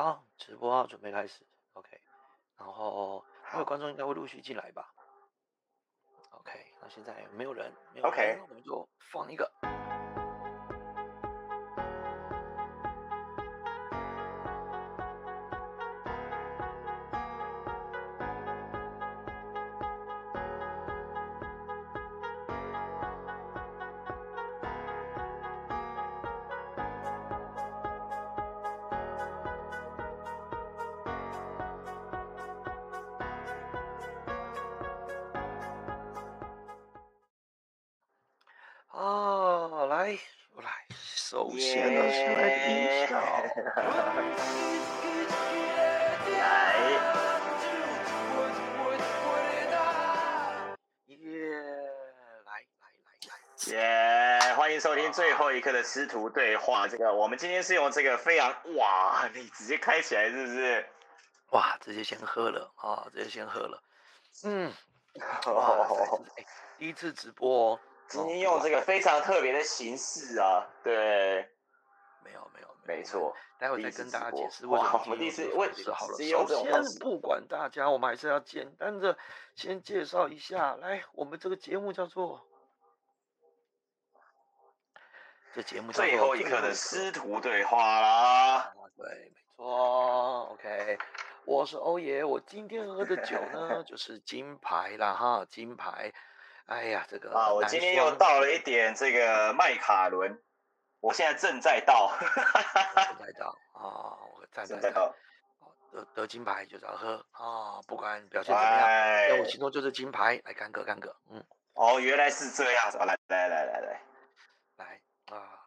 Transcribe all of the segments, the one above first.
好，直播准备开始，OK。然后各位观众应该会陆续进来吧？OK，那现在没有人，没有人我们就放一个。哦，来，我来，首先呢是来个音效。来，耶，来来来来，耶！欢迎收听最后一刻的师徒对话。这个我们今天是用这个非常哇，你直接开起来是不是？哇，直接先喝了啊，直接先喝了。嗯，第一次直播哦。今天用这个非常特别的形式啊，对，没有没有，没错。待会再跟大家解释为什么哇我们第一次问是好了。首先，不管大家，我们还是要简单的先介绍一下。来，我们这个节目叫做，这节目最后一刻的师徒对话啦。啊，对，没错，OK，我是欧爷，我今天喝的酒呢 就是金牌啦哈，金牌。哎呀，这个啊，我今天又倒了一点这个麦卡伦，我现在正在倒，正 在倒啊，我正在倒。哦得得金牌就是要喝啊，不管表现怎么样，在哎我，心中就是金牌。来干哥干哥，嗯，哦，原来是这样子，来来来来来，来啊，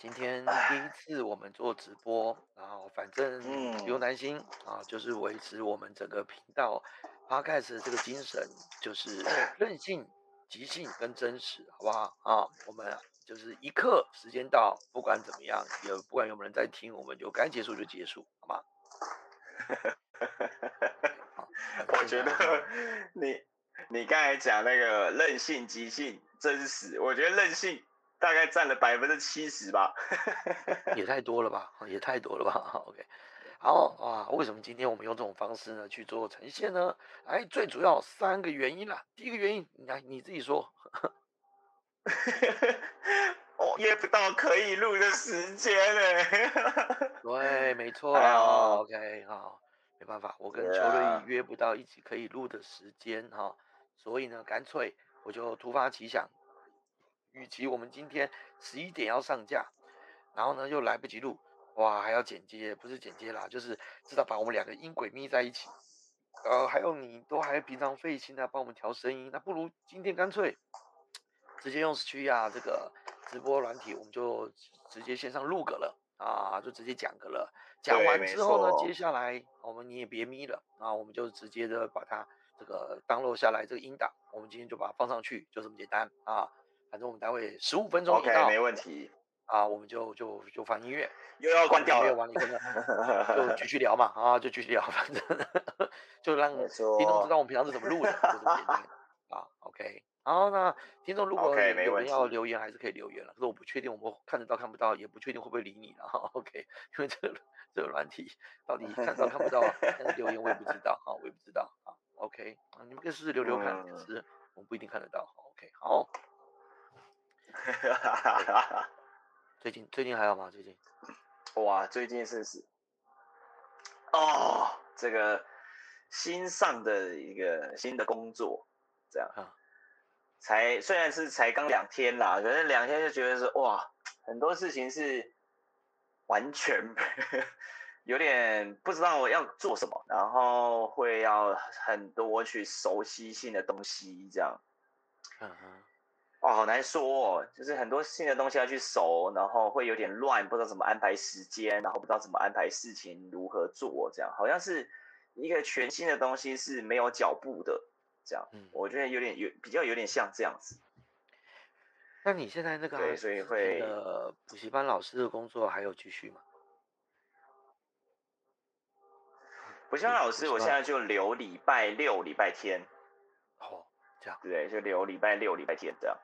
今天第一次我们做直播，然后反正嗯不用担心啊，就是维持我们整个频道 podcast 的这个精神，就是任性、即兴跟真实，好不好啊？我们就是一刻时间到，不管怎么样，也不管有没有人在听，我们就该结束就结束，好吗？我觉得 你你刚才讲那个任性、即兴、真实，我觉得任性大概占了百分之七十吧。也太多了吧，也太多了吧。OK，好啊，为什么今天我们用这种方式呢去做呈现呢？哎，最主要三个原因啦。第一个原因，来你自己说。我约不到可以录的时间呢。对，没错 哎啦。呦 OK，好，没办法，我跟对邱瑞约不到一起可以录的时间哈，所以呢，干脆我就突发奇想，与其我们今天十一点要上架，然后呢又来不及录，哇，还要剪接，不是剪接啦，就是至少把我们两个音轨密在一起，呃，还有你都还平常费心啊，帮我们调声音，那不如今天干脆直接用 s 呀这个直播软体，我们就直接线上录个了啊，就直接讲个了。讲完之后呢，接下来我们你也别咪了啊，我们就直接的把它这个 download 下来这个音档，我们今天就把它放上去，就这么简单啊。反正我们待会十五分钟一 OK，没问题。啊，我们就就就放音乐，又要关掉了。完以后呢，就继续 聊嘛啊，就继续聊，反正 就让听众知道我们平常是怎么录的，就这么简单 啊。OK，然后呢听众如果有人要留言，还是可以留言了。可是我不确定我们看得到看不到，也不确定会不会理你了。OK，因为这个这个软体到底看到看不到，但是留言我也不知道啊，我也不知道啊。OK，啊，你们可以试试留留看，嗯可是我们不一定看得到。OK，好，最近最近还好吗？最近哇，最近是是哦，这个新上的一个新的工作，这样啊，才虽然是才刚两天啦，可是两天就觉得说哇，很多事情是完全 有点不知道我要做什么，然后会要很多去熟悉性的东西，这样嗯哼。哇，好难说哦，就是很多新的东西要去熟，然后会有点乱，不知道怎么安排时间，然后不知道怎么安排事情，如何做，这样好像是一个全新的东西是没有脚步的，这样，嗯我觉得有点有比较有点像这样子。那你现在那个对所以会的补习班老师的工作还有继续吗？补习班老师，我现在就留礼拜六、礼拜天，哦，这样对，就留礼拜六、礼拜天这样，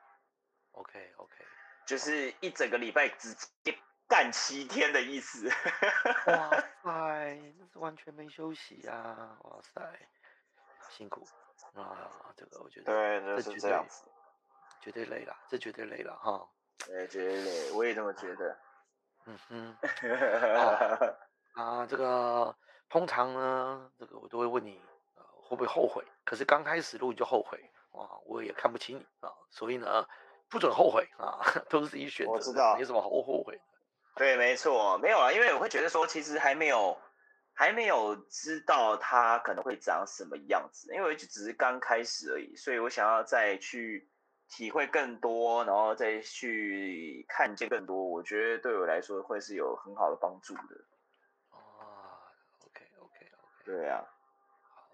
，OK OK，就是一整个礼拜直接干七天的意思。哇 塞，那是完全没休息啊！哇塞，辛苦啊！这个我觉得对，就是这样子，绝对累了，这绝对累了哈。对，绝对累，我也这么觉得。嗯哼。啊，这个通常呢，这个我都会问你，呃，会不会后悔？可是刚开始录就后悔，哇，我也看不起你啊，所以呢，不准后悔啊，都是自己选择，我知道，没什么好后悔的。对，没错，没有啊，因为我会觉得说，其实还没有，还没有知道它可能会长什么样子，因为就只是刚开始而已，所以我想要再去体会更多，然后再去看见更多，我觉得对我来说会是有很好的帮助的。对啊。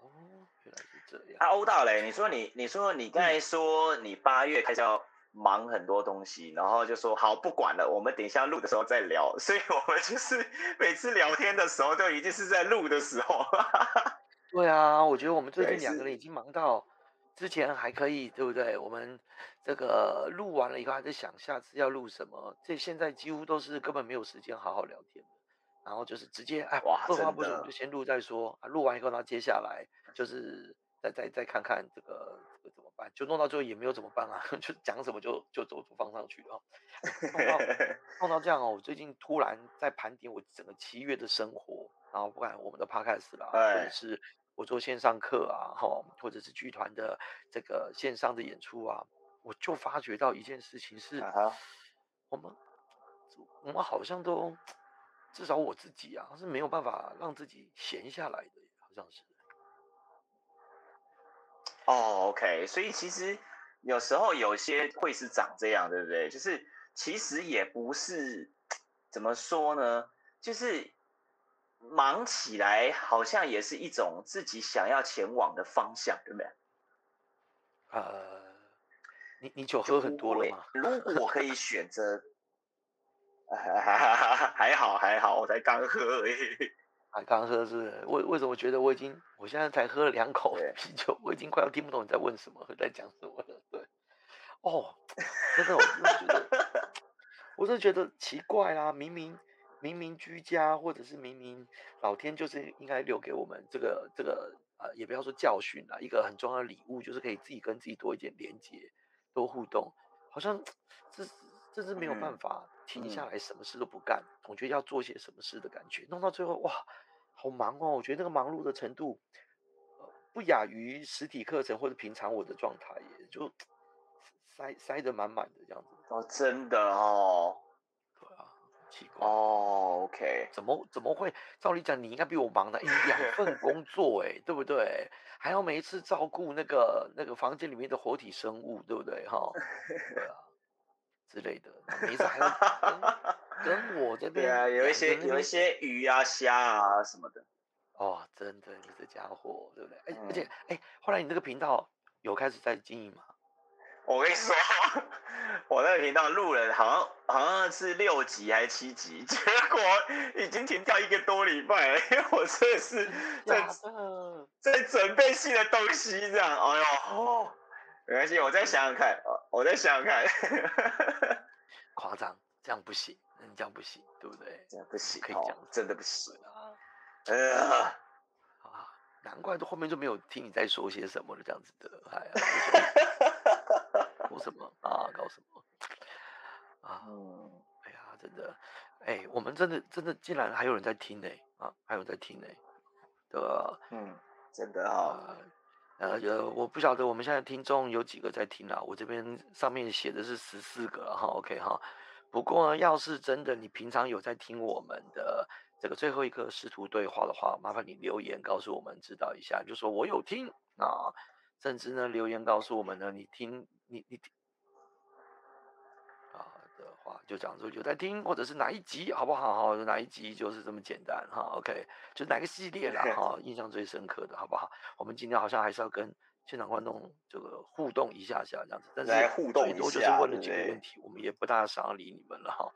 哦，原来是这样。啊，欧大雷，你说你，你说你刚才说你八月开始要。忙很多东西，然后就说好不管了，我们等一下录的时候再聊。所以我们就是每次聊天的时候，都已经是在录的时候。对啊，我觉得我们最近两个人已经忙到之前还可以，对不对？我们这个录完了以后还在想下次要录什么，这现在几乎都是根本没有时间好好聊天然后就是直接哎，二话不说就先录再说啊，录完以后呢，接下来就是再再再看看这个。就弄到最后也没有怎么办啊，就讲什么就就就放上去了。弄到 弄到这样哦，我最近突然在盘点我整个七月的生活，然后不管我们的 podcast 啦，或者是我做线上课啊，哈，或者是剧团的这个线上的演出啊，我就发觉到一件事情是，我们我们好像都至少我自己啊是没有办法让自己闲下来的，好像是。哦，OK，所以其实有时候有些会是长这样，对不对？就是其实也不是怎么说呢，就是忙起来好像也是一种自己想要前往的方向，对不对？呃，你你酒喝很多了吗？如果可以选择，还好还好，我才刚喝而已。刚喝是为为什么觉得我已经，我现在才喝了两口啤酒，我已经快要听不懂你在问什么，在讲什么了。对，哦，真的，我真的觉得，我真的觉得奇怪啦，明明明明居家，或者是明明老天就是应该留给我们这个这个呃，也不要说教训啦，一个很重要的礼物，就是可以自己跟自己多一点连接，多互动，好像这这是没有办法停下来，什么事都不干，总觉得要做些什么事的感觉，弄到最后哇。好忙哦，我觉得那个忙碌的程度，呃，不亚于实体课程或者平常我的状态，也就塞塞得满满的这样子。哦，真的哦。对啊，奇怪。哦，OK。怎么怎么会？照理讲，你应该比我忙的，两份工作哎，对不对？还要每一次照顾那个那个房间里面的活体生物，对不对？哈，对啊，之类的，每一次还要。跟我这边，对啊，有一些有一些鱼啊、虾啊什么的。哦，真的，你这家伙，对不对？哎，而且，哎，后来你这个频道有开始在经营吗？我跟你说，我那个频道录了，好像好像是六集还是七集，结果已经停掉一个多礼拜了，因为我真的是在在准备新的东西，这样。哎呦，哦，没关系，我再想想看，我再想想看。夸张，这样不行。你这样不行，对不对？这样不行，可以这样，真的不行啊！哎呀，啊，难怪都后面就没有听你在说些什么了，这样子的，哎呀，说什么啊？搞什么啊？哎呀，真的，哎，我们真的真的竟然还有人在听呢，啊，还有人在听呢，对吧？嗯，真的啊，呃，呃呃我不晓得我们现在听众有几个在听啊？我这边上面写的是十四个哈，OK 哈。不过呢，要是真的你平常有在听我们的这个最后一个师徒对话的话，麻烦你留言告诉我们知道一下，就说我有听啊，甚至呢留言告诉我们呢，你听你你的话，就讲说有在听，或者是哪一集好不好？哈，哪一集就是这么简单哈，OK，就哪个系列啦哈，印象最深刻的好不好？我们今天好像还是要跟。现场观众这个互动一下下这样子，但是最多就是问了几个问题，我们也不大想要理你们了哈，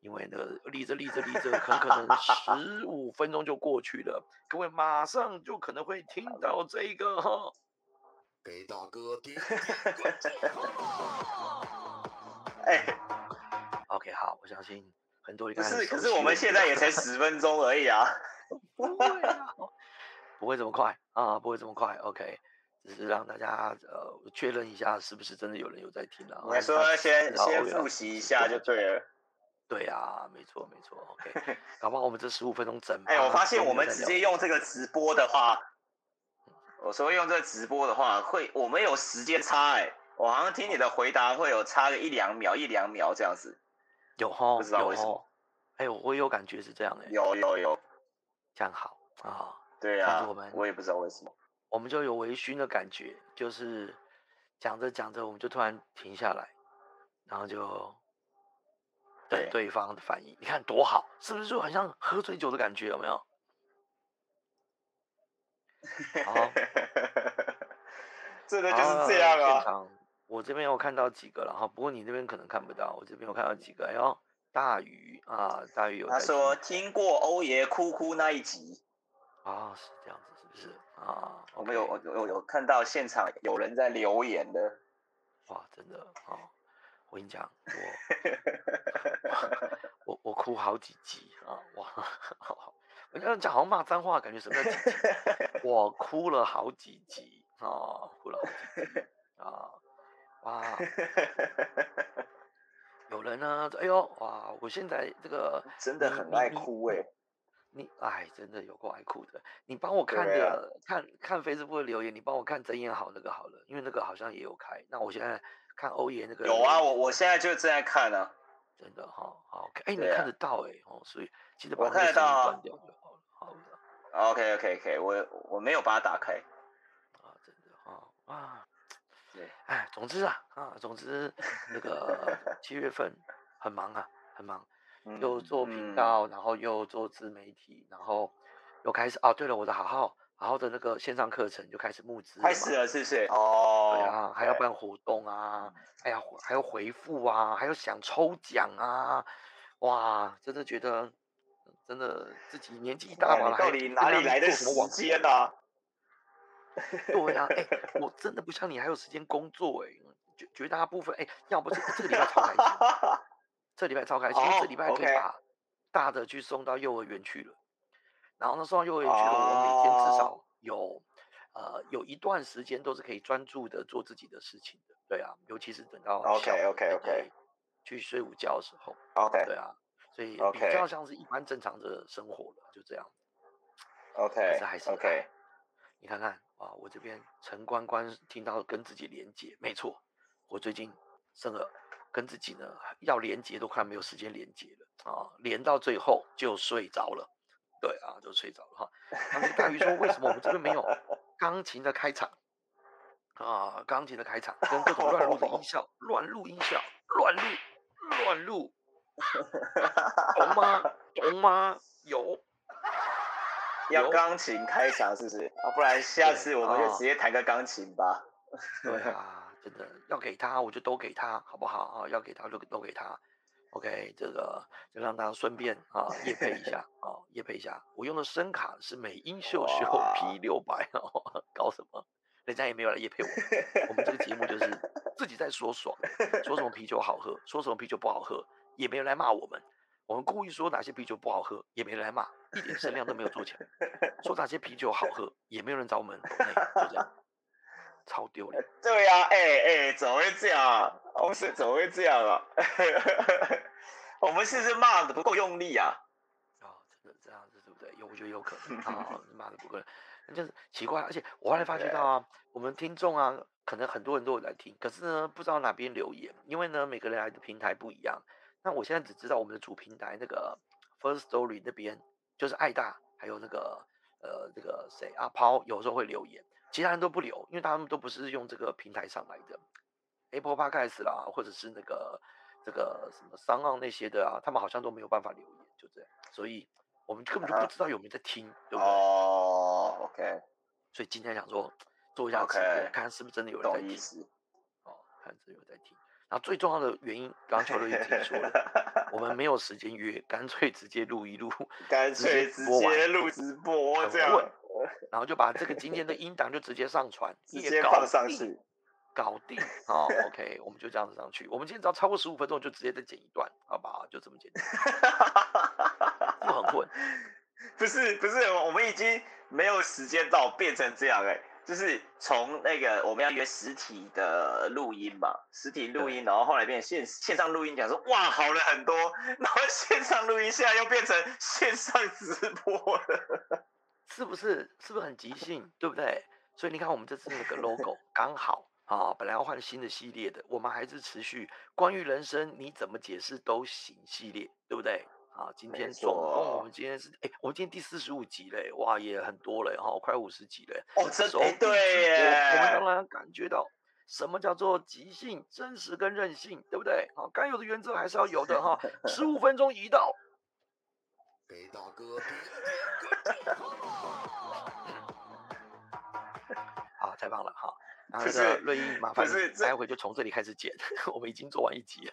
因为呢立着立着立着，很可能十五分钟就过去了，各位马上就可能会听到这个哈，给大哥点。哎，OK 好，我相信很多人可是可是我们现在也才十分钟而已啊。不会啊，不会这么快啊，不会这么快。OK，只是让大家呃确认一下，是不是真的有人有在听啊？你还说先先复习一下就对了。对啊，没错没错。OK，搞不好我们这十五分钟整哎、趴我发现我们直接用这个直播的话，我说用这个直播的话，会我们有时间差哎、我好像听你的回答会有差个一两秒，一两秒这样子。有吼不知道有为什么。哎呦，我有感觉是这样哎、有有有，这样好啊，对啊我们，我也不知道为什么。我们就有微醺的感觉，就是讲着讲着我们就突然停下来，然后就等对对方的反应。你看多好，是不是就很像喝醉酒的感觉？有没有？好，这个就是好这样啊。我这边有看到几个了哈，不过你那边可能看不到，我这边有看到几个。哎呦，大鱼啊，大鱼有他说听听过欧爷哭哭那一集，啊，是这样子，是不是啊？我们有 OK 有有看到现场有人在留言的。哇，真的啊！我跟你讲，我 我我哭好几集啊！哇，我刚刚讲好像骂脏话，感觉什么叫几集？我哭了好几集啊，哭了好几集啊！哇，有人呢，哎呦哇！我现在这个 真的很爱哭哎、你哎，真的有够爱哭的。你帮我看的、看看 Facebook 的留言，你帮我看真言好那个好了，因为那个好像也有开。那我现在看欧爷那个有啊，我我现在就正在看呢、啊。真的哈、好看，哎，你看得到哎、哦，所以记得把我那个声音关掉就好了，好的 OK OK OK，我我没有把它打开。啊，真的啊啊，对，哎，总之啊啊，总之那个 七月份很忙啊，很忙，又做频嗯道，然后又做自媒体，然后又开始哦，对了，我的好好好好的那个线上课程就开始募资开始了是不是？哦，对啊，还要对办活动啊，哎呀还要回复啊，还要想抽奖啊，哇，真的觉得真的自己年纪大把了，到底哪里来的时做什么网间啊？对啊，哎、我真的不像你还有时间工作哎、绝绝大部分哎、要不是这个礼拜超开心，这礼拜超开心，这哦礼拜可以把大的去送到幼儿园去了，然后呢送到幼儿园去了，我每天至哦少有呃有一段时间都是可以专注的做自己的事情的，对啊，尤其是等到 OK，小的 OK，OK 可以去睡午觉的时候，OK。对啊，所以比较像是一般正常的生活了，就这样。OK 是还是 OK，你看看啊，我这边陈关关听到跟自己连接，没错，我最近真的跟自己呢要连接都快没有时间连接了啊，连到最后就睡着了，对啊，就睡着了哈。刚才大鱼说，为什么我们这边没有 钢琴的开场啊？钢琴的开场跟各种乱录的音 效，乱录音效，乱录乱录，懂吗？懂吗？有。有要钢琴开场是不是？啊，不然下次我们就啊直接弹个钢琴吧。对啊，真的要给他，我就都给他，好不好啊？要给他就都给他。OK，这个就让大家顺便啊，夜配一下 啊，夜配一下。我用的声卡是美音秀秀哇 P 六百哦，搞什么？人家也没有来夜配我，我们这个节目就是自己在说爽，说什么啤酒好喝，说什么啤酒不好喝，也没有来骂我们。我们故意说哪些啤酒不好喝，也没人来骂，一点声量都没有做起来。说哪些啤酒好喝，也没有人找我们 就这样，超丢脸。对呀、啊，哎、哎、怎么会这样啊？我们是怎么会这样啊？我们是不是骂的不够用力啊？哦，真的这样子对不对？有，我觉得有可能啊，骂的不可能，就是奇怪。而且我后来发觉到啊，我们听众啊，可能很多人都有来听，可是呢，不知道哪边留言，因为呢，每个人来的平台不一样。那我现在只知道我们的主平台那个 First Story 那边，就是爱大，还有那个呃这个谁阿抛，有时候会留言，其他人都不留，因为他们都不是用这个平台上来的，Apple Podcast 啦，或者是那个这个什么商岸那些的啊，他们好像都没有办法留言，就这样，所以我们根本就不知道有没有在听，对不对？哦，OK，所以今天想说做一下直播 OK 看是不是真的有人在听。哦，看真的有人在听。然后最重要的原因，刚刚乔乐也自己说了，我们没有时间约，干脆直接录一录，干脆直接录直播这样，然后就把这个今天的音档就直接上传，直接放上去。搞定哦，OK，我们就这样子上去。我们今天只要超过十五分钟，就直接再剪一段，好不好？就这么简单，不很混。不是不是，我们已经没有时间到变成这样哎、就是从那个我们要约实体的录音嘛，实体录音，然后后来变成线线上录音，讲说哇好了很多，然后线上录音现在又变成线上直播了。是不是？是不是很即兴？对不对？所以你看，我们这次那个 logo 刚好啊，本来要换新的系列的，我们还是持续关于人生你怎么解释都行系列，对不对？啊，今天总共我错们今天是哎，我们今天第四十五集嘞，哇，也很多嘞哈，快五十集嘞。哦，真哎、对耶我们当耶，然感觉到什么叫做即兴、真实跟任性，对不对？好，该有的原则还是要有的哈。十五分钟一到，给大哥。好，太棒了哈。然后不那个是瑞英，麻不烦待会就从这里开始剪，我们已经做完一集了。